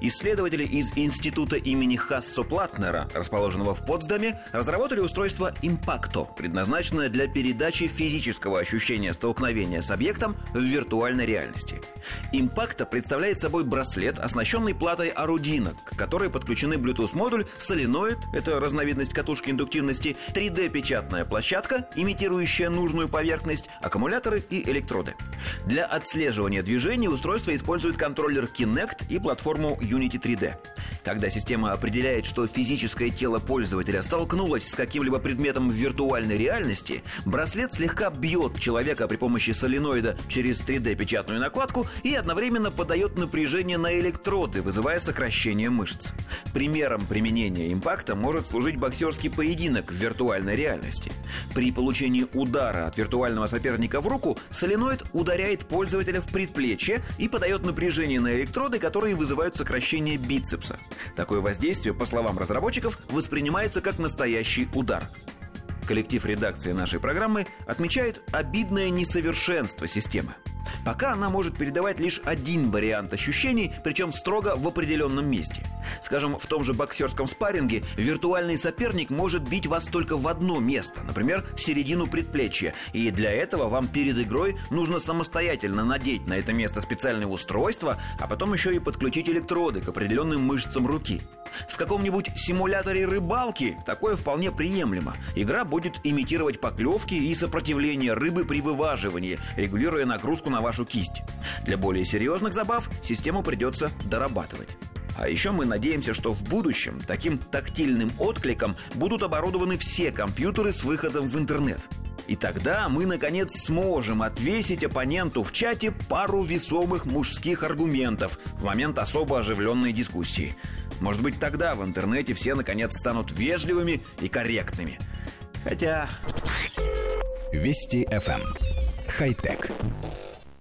Исследователи из института имени Хассо Платнера, расположенного в Потсдаме, разработали устройство «Импакто», предназначенное для передачи физического ощущения столкновения с объектом в виртуальной реальности. «Импакто» представляет собой браслет, оснащенный платой орудинок, к которой подключены Bluetooth-модуль, соленоид – это разновидность катушки индуктивности, 3D-печатная площадка, имитирующая нужную поверхность, аккумуляторы и электроды. Для отслеживания движений устройство использует контроллер Kinect и платформу Unity 3D. Когда система определяет, что физическое тело пользователя столкнулось с каким-либо предметом в виртуальной реальности, браслет слегка бьет человека при помощи соленоида через 3D-печатную накладку и одновременно подает напряжение на электроды, вызывая сокращение мышц. Примером применения импакта может служить боксерский поединок в виртуальной реальности. При получении удара от виртуального соперника в руку соленоид ударяет пользователя в предплечье и подает напряжение на электроды, которые вызывают сокращение бицепса. Такое воздействие, по словам разработчиков, воспринимается как настоящий удар. Коллектив редакции нашей программы отмечает обидное несовершенство системы. Пока она может передавать лишь один вариант ощущений, причем строго в определенном месте. Скажем, в том же боксерском спарринге виртуальный соперник может бить вас только в одно место, например, в середину предплечья. И для этого вам перед игрой нужно самостоятельно надеть на это место специальное устройство, а потом еще и подключить электроды к определенным мышцам руки. В каком-нибудь симуляторе рыбалки такое вполне приемлемо. Игра будет имитировать поклевки и сопротивление рыбы при вываживании, регулируя нагрузку на вашу кисть. Для более серьезных забав систему придется дорабатывать. А еще мы надеемся, что в будущем таким тактильным откликом будут оборудованы все компьютеры с выходом в интернет. И тогда мы, наконец, сможем отвесить оппоненту в чате пару весомых мужских аргументов в момент особо оживленной дискуссии – может быть, тогда в интернете все наконец станут вежливыми и корректными. Хотя... Вести FM. Эм. Хай-тек.